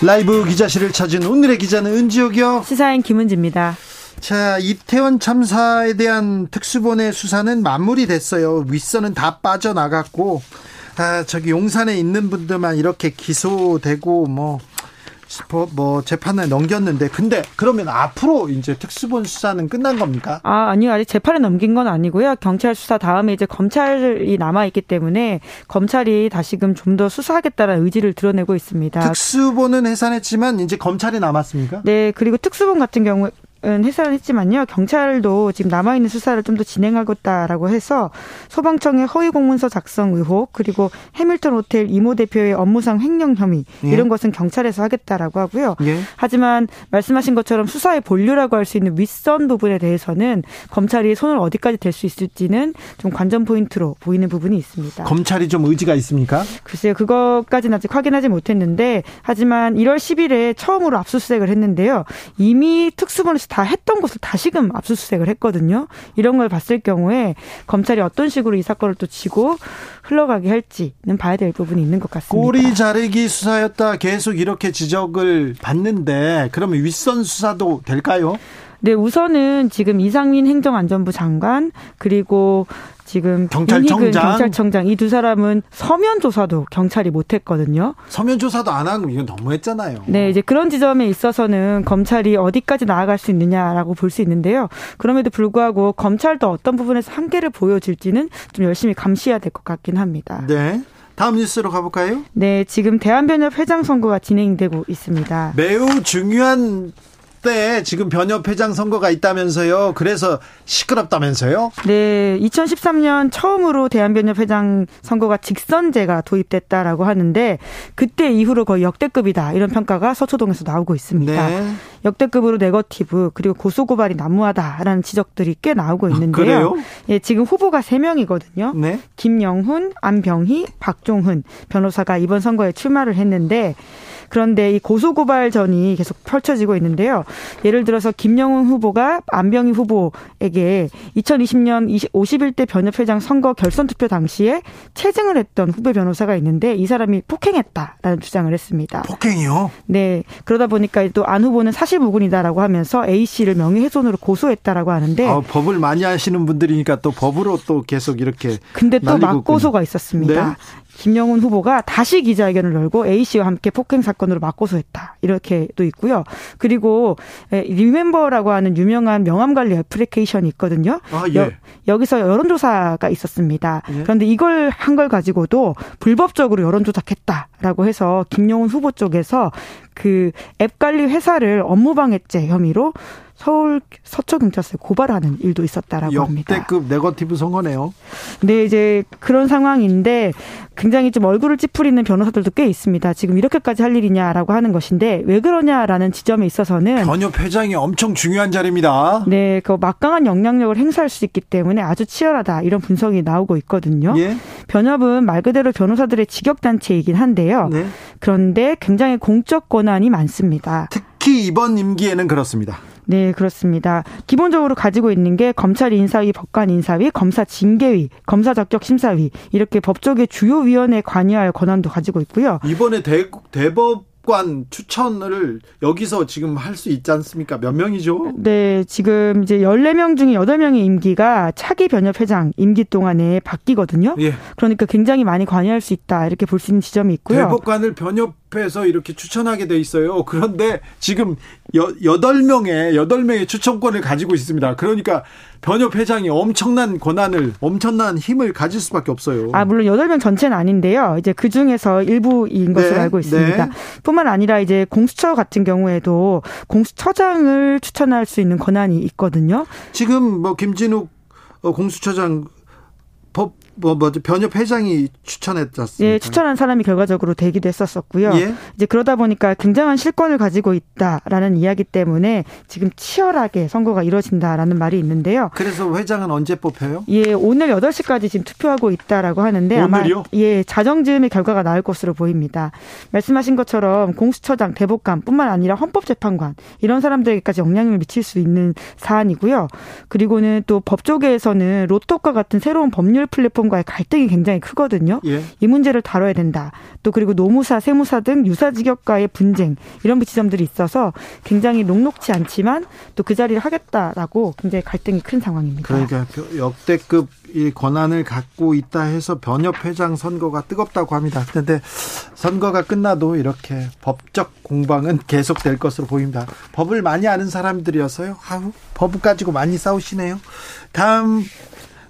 라이브 기자실을 찾은 오늘의 기자는 은지옥이요. 시사인 김은지입니다. 자, 이태원 참사에 대한 특수본의 수사는 마무리됐어요. 윗선은 다 빠져나갔고, 아, 저기 용산에 있는 분들만 이렇게 기소되고, 뭐, 뭐 재판에 넘겼는데 근데 그러면 앞으로 이제 특수본 수사는 끝난 겁니까? 아 아니요 아직 재판에 넘긴 건 아니고요 경찰 수사 다음에 이제 검찰이 남아 있기 때문에 검찰이 다시금 좀 더 수사하겠다는 의지를 드러내고 있습니다. 특수본은 해산했지만 이제 검찰이 남았습니까? 네 그리고 특수본 같은 경우 은 해산을 했지만요. 경찰도 지금 남아있는 수사를 좀 더 진행하겠다라고 해서 소방청의 허위 공문서 작성 의혹 그리고 해밀턴 호텔 이모 대표의 업무상 횡령 혐의 예. 이런 것은 경찰에서 하겠다라고 하고요. 예. 하지만 말씀하신 것처럼 수사의 본류라고 할 수 있는 윗선 부분에 대해서는 검찰이 손을 어디까지 댈 수 있을지는 좀 관전 포인트로 보이는 부분이 있습니다. 검찰이 좀 의지가 있습니까? 글쎄요. 그것까지는 아직 확인하지 못했는데 하지만 1월 10일에 처음으로 압수수색을 했는데요. 이미 특수본에서 다 했던 것을 다시금 압수수색을 했거든요. 이런 걸 봤을 경우에 검찰이 어떤 식으로 이 사건을 또 지고 흘러가게 할지는 봐야 될 부분이 있는 것 같습니다. 꼬리 자르기 수사였다 계속 이렇게 지적을 받는데 그러면 윗선 수사도 될까요? 네, 우선은 지금 이상민 행정안전부 장관 그리고 지금 경찰청장 경찰청장 이 두 사람은 서면 조사도 경찰이 못 했거든요. 서면 조사도 안 하고 이건 너무했잖아요. 네, 이제 그런 지점에 있어서는 검찰이 어디까지 나아갈 수 있느냐라고 볼 수 있는데요. 그럼에도 불구하고 검찰도 어떤 부분에서 한계를 보여질지는 좀 열심히 감시해야 될 것 같긴 합니다. 네. 다음 뉴스로 가볼까요? 네, 지금 대한변협 회장 선거가 진행되고 있습니다. 매우 중요한 때 지금 변협 회장 선거가 있다면서요. 그래서 시끄럽다면서요? 네, 2013년 처음으로 대한변협 회장 선거가 직선제가 도입됐다라고 하는데 그때 이후로 거의 역대급이다 이런 평가가 서초동에서 나오고 있습니다. 네. 역대급으로 네거티브 그리고 고소고발이 난무하다라는 지적들이 꽤 나오고 아, 있는데요. 아, 예, 지금 후보가 3명이거든요. 네. 김영훈, 안병희, 박종훈 변호사가 이번 선거에 출마를 했는데 그런데 이 고소고발전이 계속 펼쳐지고 있는데요. 예를 들어서 김영훈 후보가 안병희 후보에게 2020년 51대 변협회장 선거 결선 투표 당시에 체증을 했던 후배 변호사가 있는데 이 사람이 폭행했다라는 주장을 했습니다. 폭행이요? 네. 그러다 보니까 또 안 후보는 사실무근이다라고 하면서 A 씨를 명예훼손으로 고소했다라고 하는데 아, 법을 많이 하시는 분들이니까 또 법으로 또 계속 이렇게 근데 또 맞고소가 있었습니다. 네? 김영훈 후보가 다시 기자회견을 열고 A 씨와 함께 폭행 사건으로 맞고소했다. 이렇게도 있고요. 그리고 리멤버라고 하는 유명한 명함 관리 애플리케이션이 있거든요. 아, 예. 여, 기서 여론조사가 있었습니다. 예. 그런데 이걸 한 걸 가지고도 불법적으로 여론조작했다라고 해서 김영훈 후보 쪽에서 그 앱 관리 회사를 업무방해죄 혐의로 서울 서초경찰서에 고발하는 일도 있었다라고 합니다. 역대급 네거티브 선거네요. 네, 이제 그런 상황인데 굉장히 좀 얼굴을 찌푸리는 변호사들도 꽤 있습니다. 지금 이렇게까지 할 일이냐라고 하는 것인데 왜 그러냐라는 지점에 있어서는 변협 회장이 엄청 중요한 자리입니다. 네, 그 막강한 영향력을 행사할 수 있기 때문에 아주 치열하다 이런 분석이 나오고 있거든요. 예? 변협은 말 그대로 변호사들의 직역 단체이긴 한데요. 네. 그런데 굉장히 공적 권한이 많습니다. 특히 이번 임기에는 그렇습니다. 네, 그렇습니다. 기본적으로 가지고 있는 게 검찰 인사위, 법관 인사위, 검사 징계위, 검사 적격 심사위 이렇게 법조계 주요 위원회 관여할 권한도 가지고 있고요. 이번에 대, 대법 관 추천을 여기서 지금 할 수 있지 않습니까? 몇 명이죠? 네, 지금 이제 14명 중에 8명의 임기가 차기 변협 회장 임기 동안에 바뀌거든요. 예. 그러니까 굉장히 많이 관여할 수 있다. 이렇게 볼 수 있는 지점이 있고요. 대법관을 변협 협회에서 이렇게 추천하게 돼 있어요. 그런데 지금 여덟 명의 여덟 명의 추천권을 가지고 있습니다. 그러니까 변협 회장이 엄청난 권한을 엄청난 힘을 가질 수밖에 없어요. 아 물론 여덟 명 전체는 아닌데요. 이제 그 중에서 일부인 것으로 네, 알고 있습니다. 네. 뿐만 아니라 이제 공수처 같은 경우에도 공수처장을 추천할 수 있는 권한이 있거든요. 지금 뭐 김진욱 어, 공수처장 법 뭐 뭐지 변협 회장이 추천했었습니다. 예, 추천한 사람이 결과적으로 되기도 했었었고요. 예? 이제 그러다 보니까 굉장한 실권을 가지고 있다라는 이야기 때문에 지금 치열하게 선거가 이루어진다라는 말이 있는데요. 그래서 회장은 언제 뽑혀요? 예, 오늘 8시까지 지금 투표하고 있다라고 하는데 오늘이요? 아마 예, 자정즈음의 결과가 나올 것으로 보입니다. 말씀하신 것처럼 공수처장, 대법관뿐만 아니라 헌법재판관 이런 사람들에게까지 영향을 미칠 수 있는 사안이고요. 그리고는 또 법조계에서는 로또과 같은 새로운 법률 플랫폼 과의 갈등이 굉장히 크거든요. 예. 이 문제를 다뤄야 된다. 또 그리고 노무사, 세무사 등 유사 직역과의 분쟁 이런 지점들이 있어서 굉장히 녹록치 않지만 또 그 자리를 하겠다라고 굉장히 갈등이 큰 상황입니다. 그러니까 역대급 이 권한을 갖고 있다 해서 변협 회장 선거가 뜨겁다고 합니다. 그런데 선거가 끝나도 이렇게 법적 공방은 계속될 것으로 보입니다. 법을 많이 아는 사람들이어서요. 아우, 법 가지고 많이 싸우시네요. 다음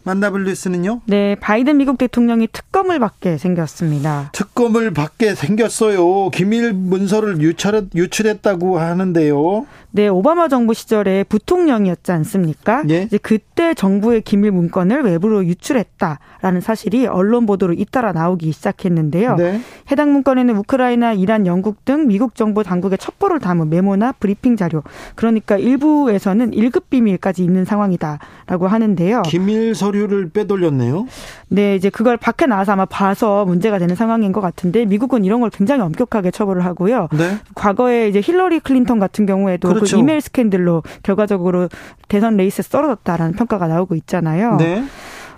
만나볼 뉴스는요? 네, 바이든 미국 대통령이 특검을 받게 생겼습니다. 특검을 받게 생겼어요. 기밀 문서를 유출, 유출했다고 하는데요. 네, 오바마 정부 시절에 부통령이었지 않습니까? 예? 이제 그때 정부의 기밀 문건을 외부로 유출했다라는 사실이 언론 보도로 잇따라 나오기 시작했는데요. 네. 해당 문건에는 우크라이나, 이란, 영국 등 미국 정부 당국의 첩보를 담은 메모나 브리핑 자료, 그러니까 일부에서는 1급 비밀까지 있는 상황이다라고 하는데요. 기밀 서류를 빼돌렸네요. 네, 이제 그걸 밖에 나와서 아마 봐서 문제가 되는 상황인 것 같은데 미국은 이런 걸 굉장히 엄격하게 처벌을 하고요. 네. 과거에 이제 힐러리 클린턴 같은 경우에도 그 그렇죠. 그 이메일 스캔들로 결과적으로 대선 레이스에 떨어졌다라는 평가가 나오고 있잖아요. 네.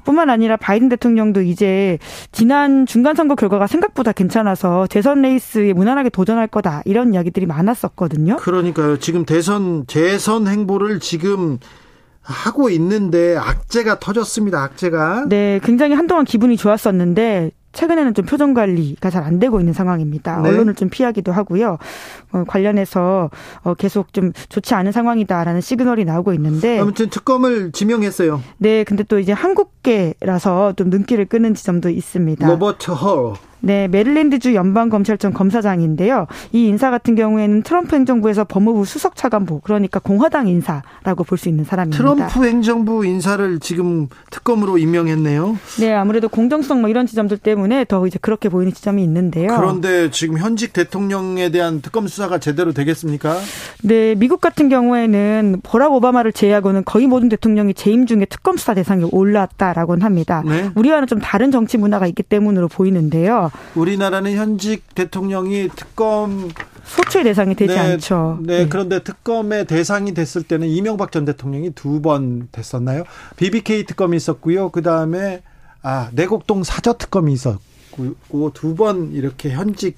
뿐만 아니라 바이든 대통령도 이제 지난 중간 선거 결과가 생각보다 괜찮아서 대선 레이스에 무난하게 도전할 거다 이런 이야기들이 많았었거든요. 그러니까요. 지금 대선 재선 행보를 지금 하고 있는데 악재가 터졌습니다. 악재가. 네, 굉장히 한동안 기분이 좋았었는데 최근에는 좀 표정 관리가 잘 안 되고 있는 상황입니다. 네. 언론을 좀 피하기도 하고요. 어, 관련해서 어, 계속 좀 좋지 않은 상황이다라는 시그널이 나오고 있는데 아무튼 특검을 지명했어요. 네, 근데 또 이제 한국계라서 좀 눈길을 끄는 지점도 있습니다. 로버트 허 네, 메릴랜드주 연방검찰청 검사장인데요. 이 인사 같은 경우에는 트럼프 행정부에서 법무부 수석 차관보, 그러니까 공화당 인사라고 볼 수 있는 사람입니다. 트럼프 행정부 인사를 지금 특검으로 임명했네요. 네, 아무래도 공정성 뭐 이런 지점들 때문에 더 이제 그렇게 보이는 지점이 있는데요. 그런데 지금 현직 대통령에 대한 특검 수사가 제대로 되겠습니까? 네, 미국 같은 경우에는 버락 오바마를 제외하고는 거의 모든 대통령이 재임 중에 특검 수사 대상에 올랐다라고는 합니다. 네. 우리와는 좀 다른 정치 문화가 있기 때문으로 보이는데요. 우리나라는 현직 대통령이 특검 소추의 대상이 되지 네, 않죠. 네, 네, 그런데 특검의 대상이 됐을 때는 이명박 전 대통령이 두 번 됐었나요? BBK 특검이 있었고요. 그 다음에 아 내곡동 사저 특검이 있었고 두 번 이렇게 현직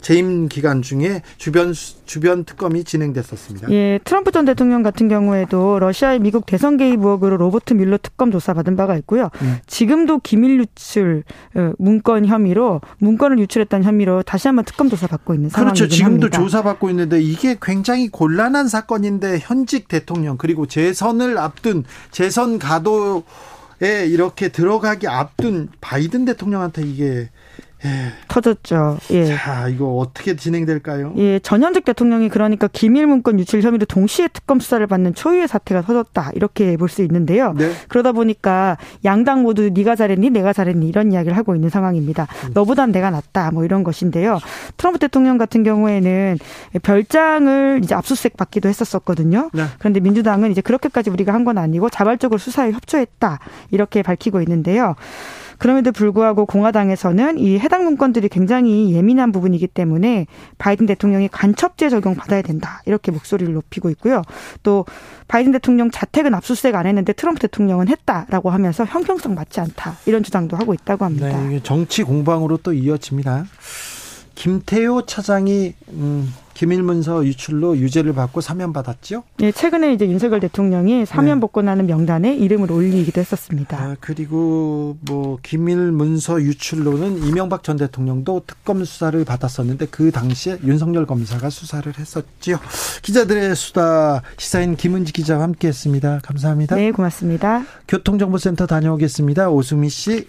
재임 기간 중에 주변 주변 특검이 진행됐었습니다. 예, 트럼프 전 대통령 같은 경우에도 러시아의 미국 대선 개입 의혹으로 로버트 밀러 특검 조사 받은 바가 있고요. 음. 지금도 기밀 유출 어, 문건 혐의로 문건을 유출했다는 혐의로 다시 한번 특검 조사 받고 있는 상황이긴 그렇죠. 지금도 조사 받고 있는데 이게 굉장히 곤란한 사건인데 현직 대통령 그리고 재선을 앞둔 재선 가도 에 이렇게 들어가기 앞둔 바이든 대통령한테 이게 예. 터졌죠. 예. 자, 이거 어떻게 진행될까요? 예, 전현직 대통령이 그러니까 기밀 문건 유출 혐의로 동시에 특검 수사를 받는 초유의 사태가 터졌다. 이렇게 볼 수 있는데요. 네. 그러다 보니까 양당 모두 네가 잘했니, 내가 잘했니 이런 이야기를 하고 있는 상황입니다. 음. 너보단 내가 낫다. 뭐 이런 것인데요. 트럼프 대통령 같은 경우에는 별장을 이제 압수수색 받기도 했었었거든요. 네. 그런데 민주당은 이제 그렇게까지 우리가 한 건 아니고 자발적으로 수사에 협조했다. 이렇게 밝히고 있는데요. 그럼에도 불구하고 공화당에서는 이 해당 문건들이 굉장히 예민한 부분이기 때문에 바이든 대통령이 간첩죄 적용 받아야 된다. 이렇게 목소리를 높이고 있고요. 또 바이든 대통령 자택은 압수수색 안 했는데 트럼프 대통령은 했다라고 하면서 형평성 맞지 않다. 이런 주장도 하고 있다고 합니다. 네, 정치 공방으로 또 이어집니다. 김태호 차장이 음, 기밀문서 유출로 유죄를 받고 사면 받았죠? 네, 최근에 이제 윤석열 대통령이 사면 네. 복권하는 명단에 이름을 올리기도 했었습니다. 아, 그리고 뭐 기밀문서 유출로는 이명박 전 대통령도 특검 수사를 받았었는데 그 당시에 윤석열 검사가 수사를 했었지요. 기자들의 수다 시사인 김은지 기자와 함께했습니다. 감사합니다. 네, 고맙습니다. 교통정보센터 다녀오겠습니다. 오수미 씨.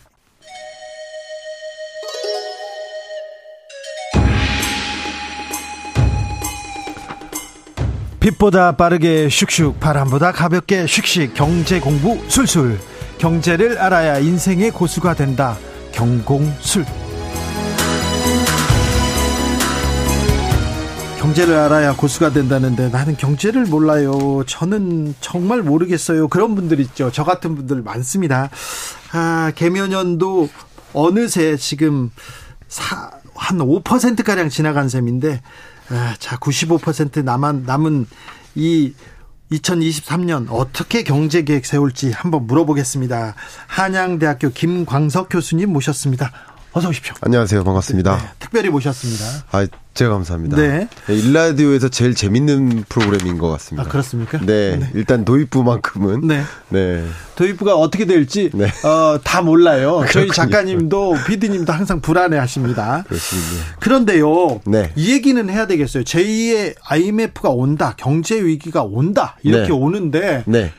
빛보다 빠르게 슉슉 바람보다 가볍게 슉슉 경제 공부 술술 경제를 알아야 인생의 고수가 된다. 경공술. 경제를 알아야 고수가 된다는데 나는 경제를 몰라요. 저는 정말 모르겠어요. 그런 분들 있죠. 저 같은 분들 많습니다. 아, 개면연도 어느새 지금 사, 한 5%가량 지나간 셈인데, 아, 자, 95% 남은, 남은 이 2023년 어떻게 경제 계획 세울지 한번 물어보겠습니다. 한양대학교 김광석 교수님 모셨습니다. 어서 오십시오. 안녕하세요. 반갑습니다. 네, 특별히 모셨습니다. 아, 제가 감사합니다. 네. 네. 일라디오에서 제일 재밌는 프로그램인 것 같습니다. 아, 그렇습니까? 네. 네. 일단 도입부만큼은. 네. 네. 도입부가 어떻게 될지, 네. 어, 다 몰라요. 저희 작가님도, 피디님도 항상 불안해 하십니다. 그렇습니다. 그런데요. 네. 이 얘기는 해야 되겠어요. 제2의 IMF가 온다. 경제 위기가 온다. 이렇게 네. 오는데. 네.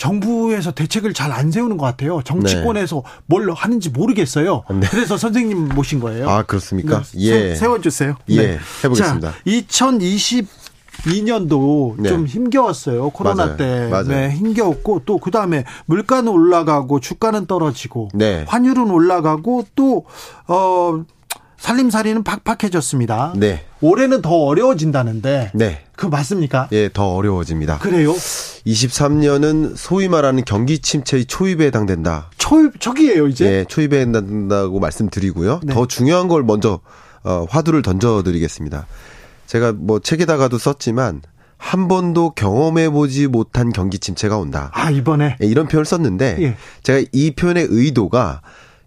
정부에서 대책을 잘 안 세우는 것 같아요. 정치권에서 네. 뭘 하는지 모르겠어요. 네. 그래서 선생님 모신 거예요. 아 그렇습니까? 네. 예. 세워주세요. 예. 네. 해보겠습니다. 자, 2022년도 네. 좀 힘겨웠어요. 코로나 맞아요. 때. 맞아요. 네, 힘겨웠고 또 그다음에 물가는 올라가고 주가는 떨어지고 네. 환율은 올라가고 또 어 살림살이는 팍팍해졌습니다. 네. 올해는 더 어려워진다는데. 네. 그 맞습니까? 예, 더 어려워집니다. 그래요? 23년은 소위 말하는 경기 침체의 초입에 해당된다. 초입, 초기예요, 이제? 예, 초입에 해당된다고 말씀드리고요. 네. 더 중요한 걸 먼저, 어, 화두를 던져 드리겠습니다. 제가 뭐 책에다가도 썼지만, 한 번도 경험해보지 못한 경기 침체가 온다. 아, 이번에? 예, 이런 표현을 썼는데, 예. 제가 이 표현의 의도가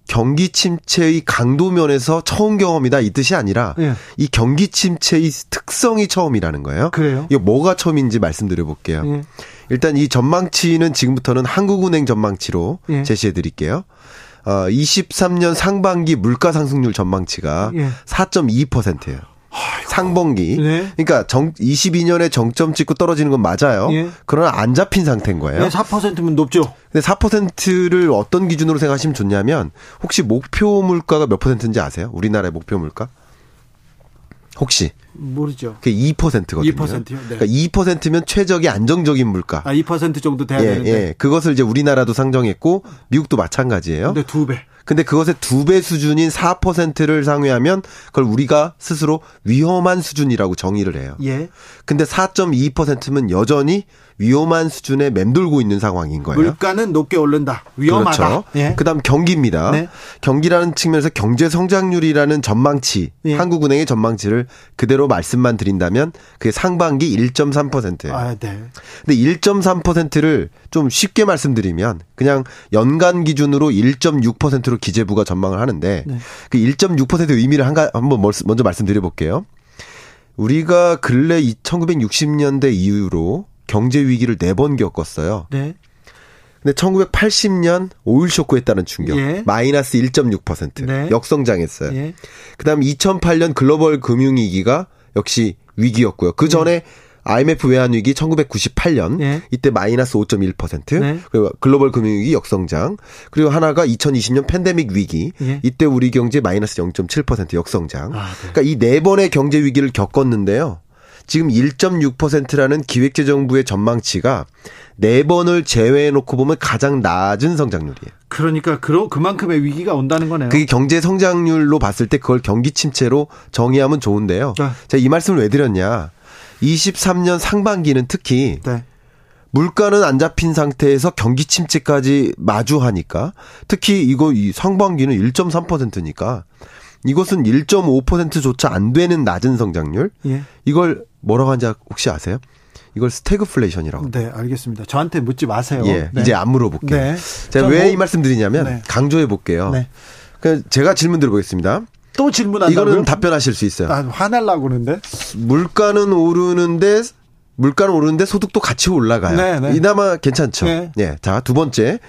경기 침체의 강도 면에서 처음 경험이다 이 뜻이 아니라 예. 이 경기 침체의 특성이 처음이라는 거예요. 그래요? 이거 뭐가 처음인지 말씀드려 볼게요. 예. 일단 이 전망치는 지금부터는 한국은행 전망치로 예. 제시해 드릴게요. 어, 23년 상반기 물가 상승률 전망치가 예. 4.2%예요. 상반기. 네. 그러니까 정 22년에 정점 찍고 떨어지는 건 맞아요. 예. 그러나 안 잡힌 상태인 거예요. 네, 4%면 높죠. 근데 4%를 어떤 기준으로 생각하시면 좋냐면 혹시 목표 물가가 몇 퍼센트인지 아세요? 우리나라의 목표 물가? 혹시 모르죠. 그게 2%거든요. 2%요? 네. 그러니까 2%면 최적의 안정적인 물가. 아, 2% 정도 돼야 예, 되는데. 예. 그것을 이제 우리나라도 상정했고 미국도 마찬가지예요. 근데 두 배. 근데 그것의 두 배 수준인 4%를 상회하면 그걸 우리가 스스로 위험한 수준이라고 정의를 해요. 예. 근데 4.2%면 여전히 위험한 수준에 맴돌고 있는 상황인 거예요. 물가는 높게 오른다. 위험하다. 그렇죠. 예. 그다음 경기입니다. 네. 경기라는 측면에서 경제 성장률이라는 전망치, 예. 한국은행의 전망치를 그대로 말씀만 드린다면 그게 상반기 1.3%예요. 아, 네. 근데 1.3%를 좀 쉽게 말씀드리면 그냥 연간 기준으로 1.6%로 기재부가 전망을 하는데 네. 그 1.6%의 의미를 한가 한번 먼저 말씀드려 볼게요. 우리가 근래 1960년대 이후로 경제 위기를 네 번 겪었어요. 네. 근데 1980년 오일 쇼크에 따른 충격 예. 마이너스 1.6% 네. 역성장했어요. 예. 그다음 2008년 글로벌 금융 위기가 역시 위기였고요. 그 전에 예. IMF 외환 위기 1998년 예. 이때 마이너스 5.1% 네. 그리고 글로벌 금융 위기 역성장 그리고 하나가 2020년 팬데믹 위기 예. 이때 우리 경제 마이너스 0.7% 역성장. 아, 네. 그러니까 이 네 번의 경제 위기를 겪었는데요. 지금 1.6%라는 기획재정부의 전망치가 네 번을 제외해 놓고 보면 가장 낮은 성장률이에요. 그러니까 그러 그만큼의 위기가 온다는 거네요. 그게 경제 성장률로 봤을 때 그걸 경기 침체로 정의하면 좋은데요. 네. 제가 이 말씀을 왜 드렸냐? 23년 상반기는 특히 네. 물가는 안 잡힌 상태에서 경기 침체까지 마주하니까 특히 이거 이 상반기는 1.3%니까 이것은 1.5%조차 안 되는 낮은 성장률. 예. 이걸 뭐라고 하는지 혹시 아세요? 이걸 스태그플레이션이라고. 네, 알겠습니다. 저한테 묻지 마세요. 예, 네. 이제 안 물어볼게요. 네. 제가 왜이 뭐, 말씀 드리냐면 네. 강조해 볼게요. 네. 그 제가 질문 드려보겠습니다. 또 질문한다고요? 이거는 답변하실 수 있어요. 아, 화날라고 그러는데. 물가는 오르는데 물가는 오르는데 소득도 같이 올라가요. 네, 네. 이나마 괜찮죠. 네. 예. 자, 두 번째.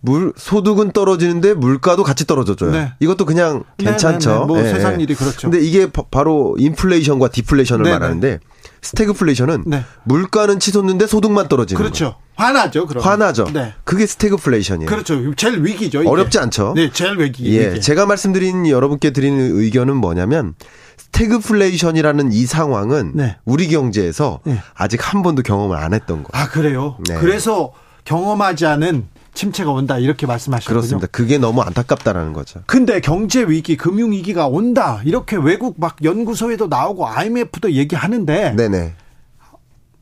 물 소득은 떨어지는데 물가도 같이 떨어져줘요. 네. 이것도 그냥 네, 괜찮죠. 네, 네, 뭐 네. 세상 일이 그렇죠. 근데 이게 바로 인플레이션과 디플레이션을 말하는데 스태그플레이션은 물가는 치솟는데 소득만 떨어지는 그렇죠. 거예요. 화나죠, 그럼. 화나죠. 네. 그게 스태그플레이션이에요. 그렇죠. 제일 위기죠. 이게. 어렵지 않죠. 네, 제일 위기. 예, 위기. 제가 말씀드린 여러분께 드리는 의견은 뭐냐면 스태그플레이션이라는 이 상황은 네. 우리 경제에서 네. 아직 한 번도 경험을 안 했던 거예요. 아, 그래요? 네. 그래서 경험하지 않은 침체가 온다 이렇게 말씀하셨거든요. 그렇습니다. 그게 너무 안타깝다라는 거죠. 근데 경제 위기, 금융 위기가 온다 이렇게 외국 막 연구소에도 나오고 IMF도 얘기하는데 네네.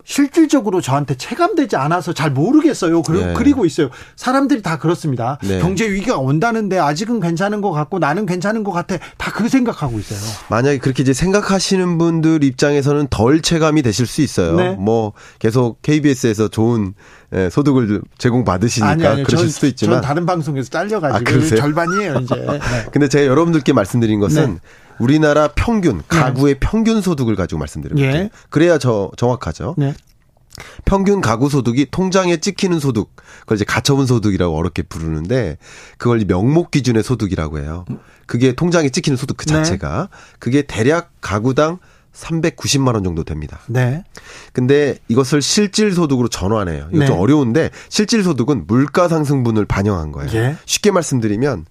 실질적으로 저한테 체감되지 않아서 잘 모르겠어요. 그리고, 네. 그리고 있어요. 사람들이 다 그렇습니다. 네. 경제 위기가 온다는데 아직은 괜찮은 것 같고 나는 괜찮은 것 같아. 다 그 생각하고 있어요. 만약에 그렇게 이제 생각하시는 분들 입장에서는 덜 체감이 되실 수 있어요. 네. 뭐 계속 KBS에서 좋은 예, 소득을 제공받으시니까 아니, 아니, 그러실 전, 수도 있지만 전 다른 방송에서 잘려가지고 아, 절반이에요 이제. 네. 근데 제가 여러분들께 말씀드린 것은 네. 우리나라 평균 네. 가구의 네. 평균 소득을 가지고 말씀드려볼게요. 예. 그래야 저 정확하죠. 네. 평균 가구 소득이 통장에 찍히는 소득, 그걸 이제 가처분 소득이라고 어렵게 부르는데 그걸 명목 기준의 소득이라고 해요. 그게 통장에 찍히는 소득 그 네. 자체가 네. 그게 대략 가구당 390만 원 정도 됩니다. 네. 근데 이것을 실질 소득으로 전환해요. 이거 네. 좀 어려운데 실질 소득은 물가 상승분을 반영한 거예요. 예. 쉽게 말씀드리면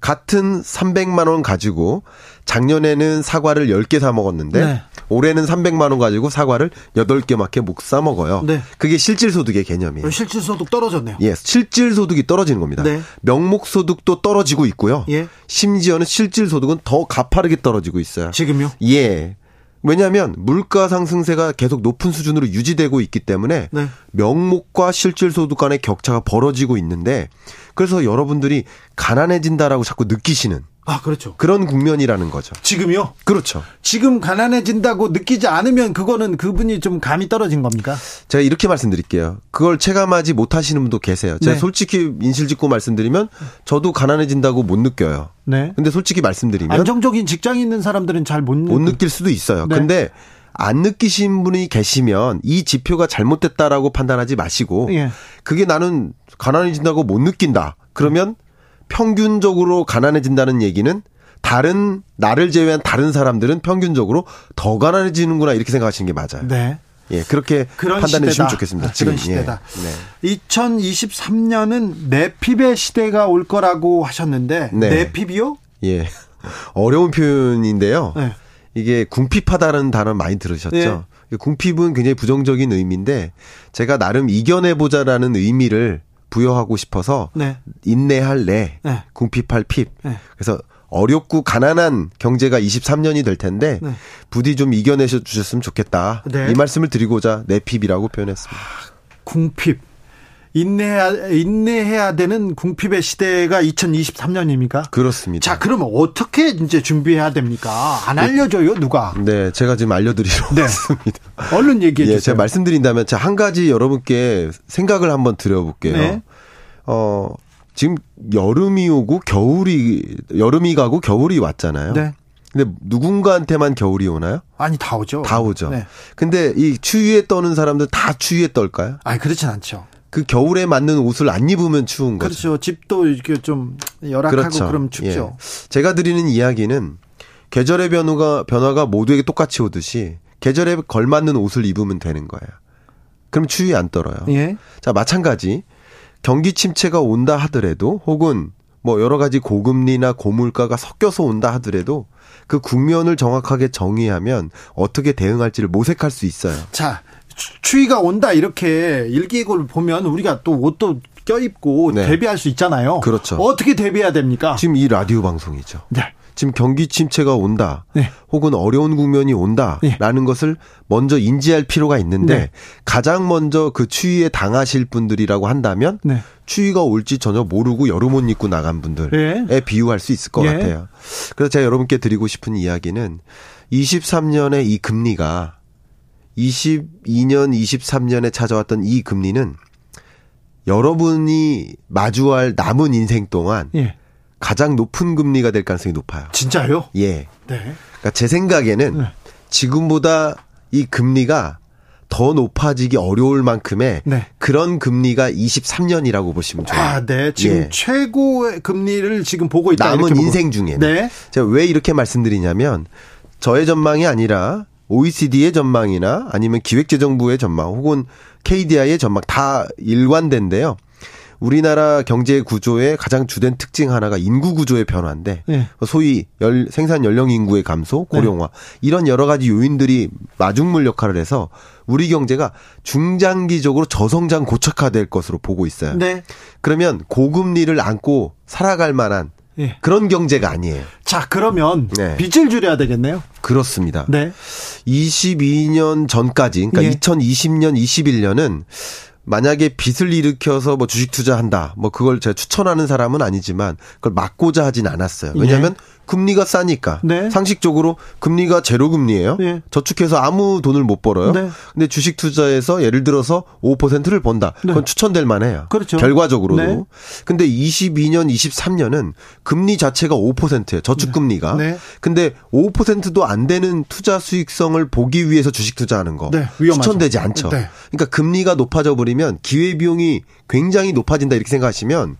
같은 300만 원 가지고 작년에는 사과를 10개 사 먹었는데 네. 올해는 300만 원 가지고 사과를 8개밖에 못 사 먹어요. 네. 그게 실질 소득의 개념이에요. 실질 소득 떨어졌네요. 예, 실질 소득이 떨어지는 겁니다. 네. 명목 소득도 떨어지고 있고요. 예. 심지어는 실질 소득은 더 가파르게 떨어지고 있어요. 지금요? 예. 왜냐하면 물가 상승세가 계속 높은 수준으로 유지되고 있기 때문에 네. 명목과 실질 소득 간의 격차가 벌어지고 있는데 그래서 여러분들이 가난해진다라고 자꾸 느끼시는 아, 그렇죠. 그런 국면이라는 거죠. 지금요? 그렇죠. 지금 가난해진다고 느끼지 않으면 그거는 그분이 좀 감이 떨어진 겁니까? 제가 이렇게 말씀드릴게요. 그걸 체감하지 못하시는 분도 계세요. 제가 네. 솔직히 인실 짓고 말씀드리면 저도 가난해진다고 못 느껴요. 네. 근데 솔직히 말씀드리면 안정적인 직장이 있는 사람들은 잘못못 느낄 수도 있어요. 네. 근데 안 느끼신 분이 계시면 이 지표가 잘못됐다라고 판단하지 마시고 예. 그게 나는 가난해진다고 못 느낀다. 그러면 평균적으로 가난해진다는 얘기는 다른 나를 제외한 다른 사람들은 평균적으로 더 가난해지는구나 이렇게 생각하시는 게 맞아요. 네. 예, 그렇게 판단해 주시면 좋겠습니다. 지금 시대다. 예. 네. 2023년은 내핍의 시대가 올 거라고 하셨는데 네. 내핍이요? 예. 어려운 표현인데요. 네. 이게 궁핍하다는 단어 많이 들으셨죠? 네. 궁핍은 굉장히 부정적인 의미인데 제가 나름 이겨내 보자라는 의미를 부여하고 싶어서 네. 인내할 내, 네. 궁핍할 핍. 네. 그래서 어렵고 가난한 경제가 23년이 될 텐데 네. 부디 좀 이겨내셔 주셨으면 좋겠다. 네. 이 말씀을 드리고자 내핍이라고 표현했습니다. 궁핍. 인내해야, 인내해야 되는 궁핍의 시대가 2023년입니까? 그렇습니다. 자, 그러면 어떻게 이제 준비해야 됩니까? 안 알려줘요, 누가? 네, 제가 지금 알려드리러 네. 왔습니다. 얼른 얘기해 주세요. 예, 제가 말씀드린다면 제가 한 가지 여러분께 생각을 한번 드려볼게요. 네. 어, 지금 여름이 오고 겨울이, 여름이 가고 겨울이 왔잖아요. 네. 근데 누군가한테만 겨울이 오나요? 아니 다 오죠. 다 오죠. 네. 근데 이 추위에 떠는 사람들 다 추위에 떨까요? 아니 그렇진 않죠. 그 겨울에 맞는 옷을 안 입으면 추운 거죠. 그렇죠. 집도 이렇게 좀 열악하고 그렇죠. 그럼 춥죠. 예. 제가 드리는 이야기는 계절의 변화가 변화가 모두에게 똑같이 오듯이 계절에 걸맞는 옷을 입으면 되는 거예요. 그럼 추위 안 떨어요. 예. 자, 마찬가지 경기 침체가 온다 하더라도 혹은 뭐 여러 가지 고금리나 고물가가 섞여서 온다 하더라도 그 국면을 정확하게 정의하면 어떻게 대응할지를 모색할 수 있어요. 자, 추위가 온다 이렇게 일기예보를 보면 우리가 또 옷도 껴입고 네. 대비할 수 있잖아요. 그렇죠. 어떻게 대비해야 됩니까? 지금 이 라디오 방송이죠. 네. 지금 경기 침체가 온다. 네. 혹은 어려운 국면이 온다라는 네. 것을 먼저 인지할 필요가 있는데 네. 가장 먼저 그 추위에 당하실 분들이라고 한다면 네. 추위가 올지 전혀 모르고 여름 옷 입고 나간 분들에 네. 비유할 수 있을 것 예. 같아요. 그래서 제가 여러분께 드리고 싶은 이야기는 23년의 이 금리가 22년, 23년에 찾아왔던 이 금리는 여러분이 마주할 남은 인생 동안 예. 가장 높은 금리가 될 가능성이 높아요. 진짜요? 예. 네. 그러니까 제 생각에는 네. 지금보다 이 금리가 더 높아지기 어려울 만큼의 네. 그런 금리가 23년이라고 보시면 좋아요. 아, 네. 지금 예. 최고의 금리를 지금 보고 있다. 남은 인생 중에. 네. 제가 왜 이렇게 말씀드리냐면 저의 전망이 아니라 OECD의 전망이나 아니면 기획재정부의 전망 혹은 KDI의 전망 다 일관된데요. 우리나라 경제 구조의 가장 주된 특징 하나가 인구 구조의 변화인데 네. 소위 열, 생산 연령 인구의 감소, 고령화 네. 이런 여러 가지 요인들이 마중물 역할을 해서 우리 경제가 중장기적으로 저성장 고착화될 것으로 보고 있어요. 네. 그러면 고금리를 안고 살아갈 만한 예. 그런 경제가 아니에요. 자, 그러면 네. 빚을 줄여야 되겠네요. 그렇습니다. 네. 22년 전까지 그러니까 예. 2020년 21년은 만약에 빚을 일으켜서 뭐 주식 투자한다. 뭐 그걸 제가 추천하는 사람은 아니지만 그걸 막고자 하진 않았어요. 왜냐하면 예. 금리가 싸니까 네. 상식적으로 금리가 제로 금리예요. 네. 저축해서 아무 돈을 못 벌어요. 네. 근데 주식 투자에서 예를 들어서 5%를 번다. 네. 그건 추천될 만해요. 그렇죠. 결과적으로도. 네. 근데 22년, 23년은 금리 자체가 5%예요. 저축 금리가. 네. 근데 5%도 안 되는 투자 수익성을 보기 위해서 주식 투자하는 거 추천되지 않죠. 그러니까 금리가 높아져 버리면 기회 비용이 굉장히 높아진다 이렇게 생각하시면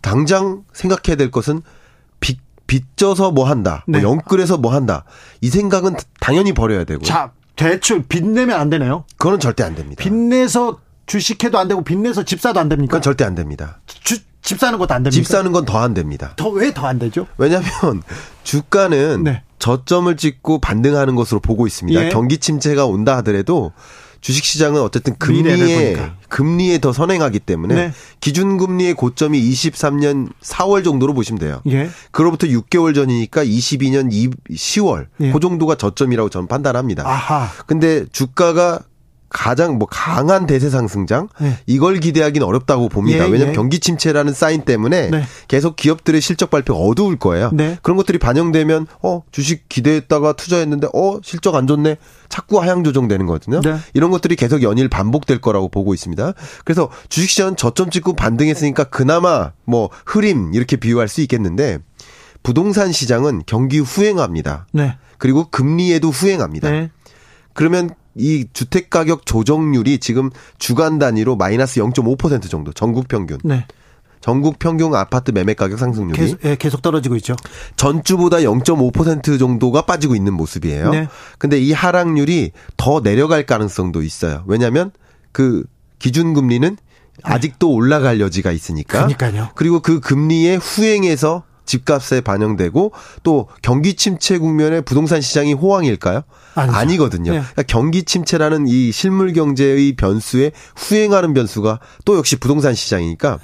당장 생각해야 될 것은 빚져서 뭐 한다. 뭐 네. 영끌해서 뭐 한다. 이 생각은 당연히 버려야 되고. 자, 대출 빚내면 안 되네요. 그거는 절대 안 됩니다. 빚내서 주식해도 안 되고 빚내서 집 사도 안 됩니까? 그건 절대 안 됩니다. 주, 집 사는 것도 안 됩니까? 집 사는 건 더 안 됩니다. 더 왜 더 안 되죠? 왜냐하면 주가는 네. 저점을 찍고 반등하는 것으로 보고 있습니다. 예. 경기 침체가 온다 하더라도 주식 시장은 어쨌든 금리에 금리에 더 선행하기 때문에 네. 기준 금리의 고점이 23년 4월 정도로 보시면 돼요. 예. 그로부터 6개월 전이니까 22년 10월 예. 그 정도가 저점이라고 저는 판단합니다. 아하. 근데 주가가 가장 뭐 강한 대세 상승장 네. 이걸 기대하기는 어렵다고 봅니다. 예, 왜냐하면 예. 경기 침체라는 사인 때문에 네. 계속 기업들의 실적 발표가 어두울 거예요. 네. 그런 것들이 반영되면 어 주식 기대했다가 투자했는데 어 실적 안 좋네. 자꾸 하향 조정되는 거거든요. 네. 이런 것들이 계속 연일 반복될 거라고 보고 있습니다. 그래서 주식 시장은 저점 찍고 반등했으니까 그나마 뭐 흐림 이렇게 비유할 수 있겠는데 부동산 시장은 경기 후행합니다. 네. 그리고 금리에도 후행합니다. 네. 그러면 이 주택 가격 조정률이 지금 주간 단위로 마이너스 0.5% 정도 전국 평균. 네. 전국 평균 아파트 매매 가격 상승률이 계속, 예, 계속 떨어지고 있죠. 전주보다 0.5% 정도가 빠지고 있는 모습이에요. 네. 근데 이 하락률이 더 내려갈 가능성도 있어요. 왜냐하면 그 기준 금리는 아직도 올라갈 여지가 있으니까. 그러니까요. 그리고 그 금리의 후행에서 집값에 반영되고 또 경기 침체 국면에 부동산 시장이 호황일까요? 아니죠. 아니거든요. 네. 그러니까 경기 침체라는 이 실물 경제의 변수에 후행하는 변수가 또 역시 부동산 시장이니까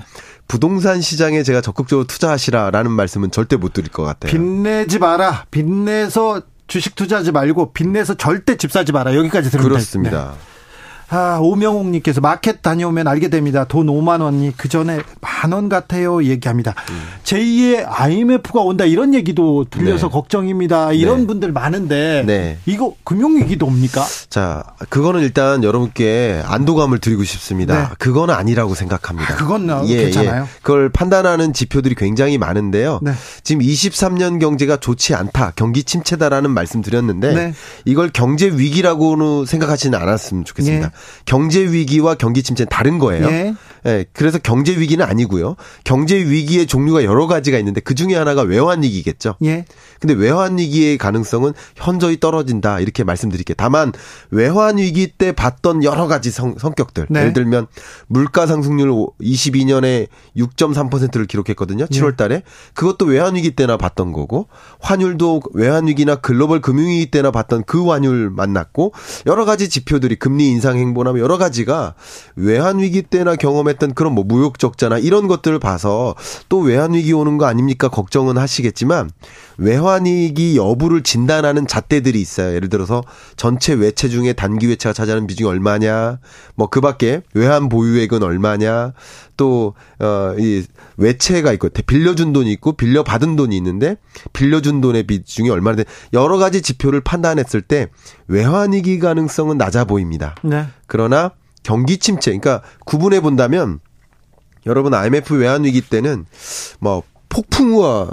부동산 시장에 제가 적극적으로 투자하시라라는 말씀은 절대 못 드릴 것 같아요. 빚내지 마라. 빚내서 주식 투자하지 말고 빚내서 절대 집 사지 마라. 여기까지 들으면 그렇습니다. 네. 아, 오명옥님께서 마켓 다녀오면 알게 됩니다. 돈 5만 원이 그 전에 만 원 같아요. 얘기합니다. 음. 제2의 IMF가 온다 이런 얘기도 들려서 네. 걱정입니다. 이런 네. 분들 많은데 네. 이거 금융위기도 옵니까? 자, 그거는 일단 여러분께 안도감을 드리고 싶습니다. 네. 그건 아니라고 생각합니다. 아, 그건 예, 괜찮아요. 예. 그걸 판단하는 지표들이 굉장히 많은데요. 네. 지금 23년 경제가 좋지 않다, 경기 침체다라는 말씀 드렸는데 네. 이걸 경제 위기라고는 생각하지는 않았으면 좋겠습니다. 예. 경제 위기와 경기 침체는 다른 거예요. 예. 예. 그래서 경제 위기는 아니고요. 경제 위기의 종류가 여러 가지가 있는데 그 중에 하나가 외환 위기겠죠. 예. 근데 외환 위기의 가능성은 현저히 떨어진다 이렇게 말씀드릴게요. 다만 외환 위기 때 봤던 여러 가지 성, 성격들 네. 예를 들면 물가 상승률 22년에 6.3%를 기록했거든요. 7월 달에. 그것도 외환 위기 때나 봤던 거고 환율도 외환 위기나 글로벌 금융 위기 때나 봤던 그 환율 만났고 여러 가지 지표들이 금리 인상 행 보나 뭐 여러 가지가 외환 위기 때나 경험했던 그런 뭐 무역 적자나 이런 것들을 봐서 또 외환 위기 오는 거 아닙니까? 걱정은 하시겠지만 외환위기 여부를 진단하는 잣대들이 있어요. 예를 들어서 전체 외채 중에 단기 외채가 차지하는 비중이 얼마냐, 뭐 그 밖에 외환 보유액은 얼마냐, 또, 어, 이 외채가 있고, 빌려준 돈이 있고, 빌려받은 돈이 있는데, 빌려준 돈의 비중이 얼마나 돼, 여러 가지 지표를 판단했을 때, 외환위기 가능성은 낮아 보입니다. 네. 그러나, 경기 침체, 그러니까 구분해 본다면, 여러분 IMF 외환위기 때는, 뭐, 폭풍우와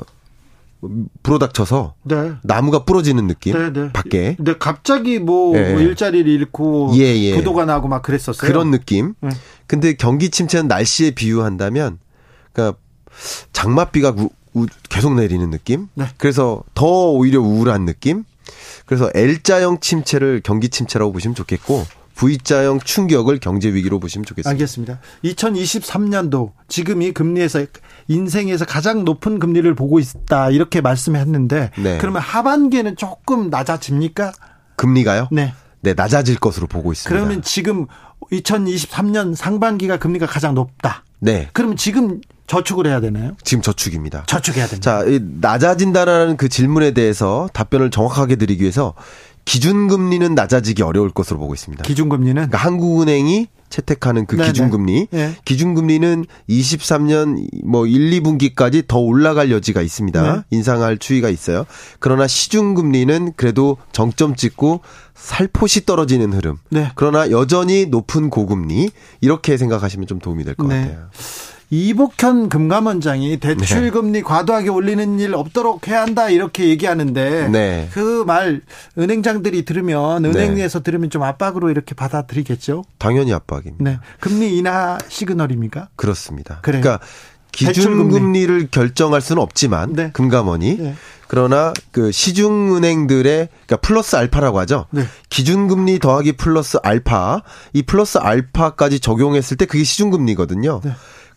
불어닥쳐서 네. 나무가 부러지는 느낌 네, 네. 밖에. 네, 갑자기 뭐, 네. 뭐 일자리를 잃고 예, 예. 부도가 나고 막 그랬었어요. 그런 느낌. 네. 근데 경기 침체는 날씨에 비유한다면 그러니까 장맛비가 우, 우, 계속 내리는 느낌. 네. 그래서 더 오히려 우울한 느낌. 그래서 L자형 침체를 경기 침체라고 보시면 좋겠고 V자형 충격을 경제 위기로 보시면 좋겠습니다. 알겠습니다. 2023년도 지금 이 금리에서 인생에서 가장 높은 금리를 보고 있다 이렇게 말씀했는데 네. 그러면 하반기에는 조금 낮아집니까? 금리가요? 네. 네, 낮아질 것으로 보고 있습니다. 그러면 지금 2023년 상반기가 금리가 가장 높다. 네. 그러면 지금 저축을 해야 되나요? 지금 저축입니다. 저축해야 됩니다. 자, 낮아진다라는 그 질문에 대해서 답변을 정확하게 드리기 위해서 기준금리는 낮아지기 어려울 것으로 보고 있습니다. 기준금리는 그러니까 한국은행이 채택하는 그 네네. 기준금리, 네. 기준금리는 23년 뭐 1, 2분기까지 더 올라갈 여지가 있습니다. 네. 인상할 추이가 있어요. 그러나 시중금리는 그래도 정점 찍고 살포시 떨어지는 흐름. 네. 그러나 여전히 높은 고금리 이렇게 생각하시면 좀 도움이 될것 네. 같아요. 이복현 금감원장이 대출 네. 금리 과도하게 올리는 일 없도록 해야 한다 이렇게 얘기하는데 네. 그말 은행장들이 들으면 네. 은행에서 네. 들으면 좀 압박으로 이렇게 받아들이겠죠. 당연히 압박입니다. 네. 금리 인하 시그널입니까? 그렇습니다. 그래요. 그러니까 기준 금리를 결정할 수는 없지만 네. 금감원이 네. 그러나 그 시중은행들의 그러니까 플러스 알파라고 하죠. 네. 기준금리 더하기 플러스 알파 이 플러스 알파까지 적용했을 때 그게 시중금리거든요.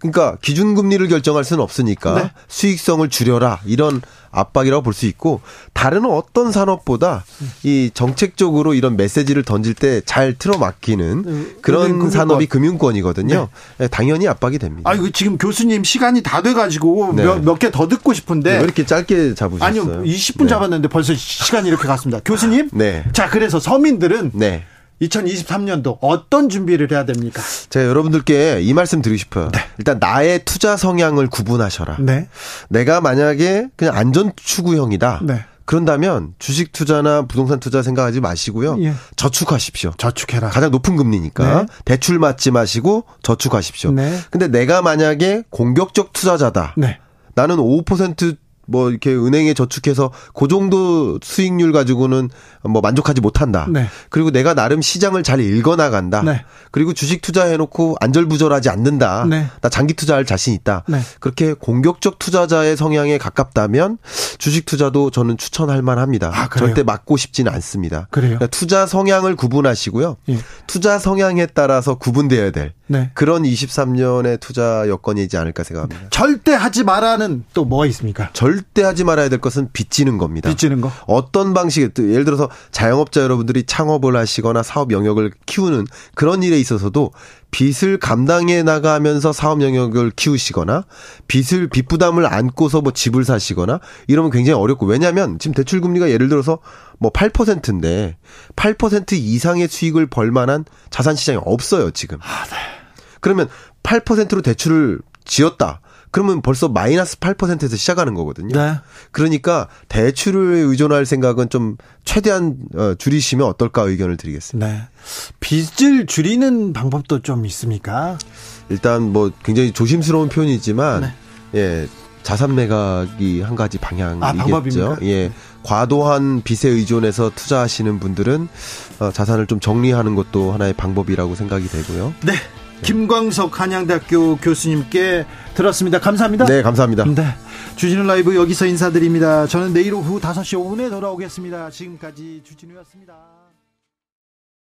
네. 그러니까 기준금리를 결정할 수는 없으니까 네. 수익성을 줄여라 이런 압박이라고 볼 수 있고 다른 어떤 산업보다 이 정책적으로 이런 메시지를 던질 때 잘 틀어막히는 네, 그런. 산업이 금융권이거든요. 네. 네. 당연히 압박이 됩니다. 아 이거 지금 교수님 시간이 다 돼가지고 네. 몇몇 개 더 듣고 싶은데 왜 이렇게 짧게 잡으셨어요? 아니요 20분 잡았는데 벌써 시간이 이렇게 갔습니다. 교수님. 네. 자 그래서 서민들은. 네. 2023년도 어떤 준비를 해야 됩니까? 제가 여러분들께 이 말씀 드리고 싶어요. 네. 일단 나의 투자 성향을 구분하셔라. 네. 내가 만약에 그냥 안전 추구형이다. 네. 그런다면 주식 투자나 부동산 투자 생각하지 마시고요. 예. 저축하십시오. 저축해라. 가장 높은 금리니까 네. 대출 맞지 마시고 저축하십시오. 네. 근데 내가 만약에 공격적 투자자다. 네. 나는 5% 뭐 이렇게 은행에 저축해서 그 정도 수익률 가지고는 뭐 만족하지 못한다. 네. 그리고 내가 나름 시장을 잘 읽어 나간다. 네. 그리고 주식 투자해 놓고 안절부절하지 않는다. 네. 나 장기 투자할 자신 있다. 네. 그렇게 공격적 투자자의 성향에 가깝다면 주식 투자도 저는 추천할 만합니다. 아, 절대 맞고 싶지는 않습니다. 그래요. 그러니까 투자 성향을 구분하시고요. 예. 투자 성향에 따라서 구분되어야 될 네. 그런 23년의 투자 여건이지 않을까 생각합니다. 절대 하지 말라는 또 뭐가 있습니까? 절대 하지 말아야 될 것은 빚지는 겁니다. 빚지는 거. 어떤 방식, 예를 들어서 자영업자 여러분들이 창업을 하시거나 사업 영역을 키우는 그런 일에 있어서도 빚을 감당해 나가면서 사업 영역을 키우시거나 빚을 빚 부담을 안고서 뭐 집을 사시거나 이러면 굉장히 어렵고 왜냐하면 지금 대출 금리가 예를 들어서 뭐 8%인데 8% 이상의 수익을 벌 만한 자산 시장이 없어요 지금. 아, 네. 그러면 8%로 대출을 지었다. 그러면 벌써 마이너스 8%에서 시작하는 거거든요. 네. 그러니까 대출을 의존할 생각은 좀 최대한 어, 줄이시면 어떨까 의견을 드리겠습니다. 네. 빚을 줄이는 방법도 좀 있습니까? 일단 뭐 굉장히 조심스러운 표현이지만 네. 예. 자산 매각이 한 가지 방향이겠죠. 아, 예. 과도한 빚에 의존해서 투자하시는 분들은 어, 자산을 좀 정리하는 것도 하나의 방법이라고 생각이 되고요. 네. 김광석 한양대학교 교수님께 들었습니다. 감사합니다. 네, 감사합니다. 네. 주진우 라이브 여기서 인사드립니다. 저는 내일 오후 5시 5분에 돌아오겠습니다. 지금까지 주진우였습니다.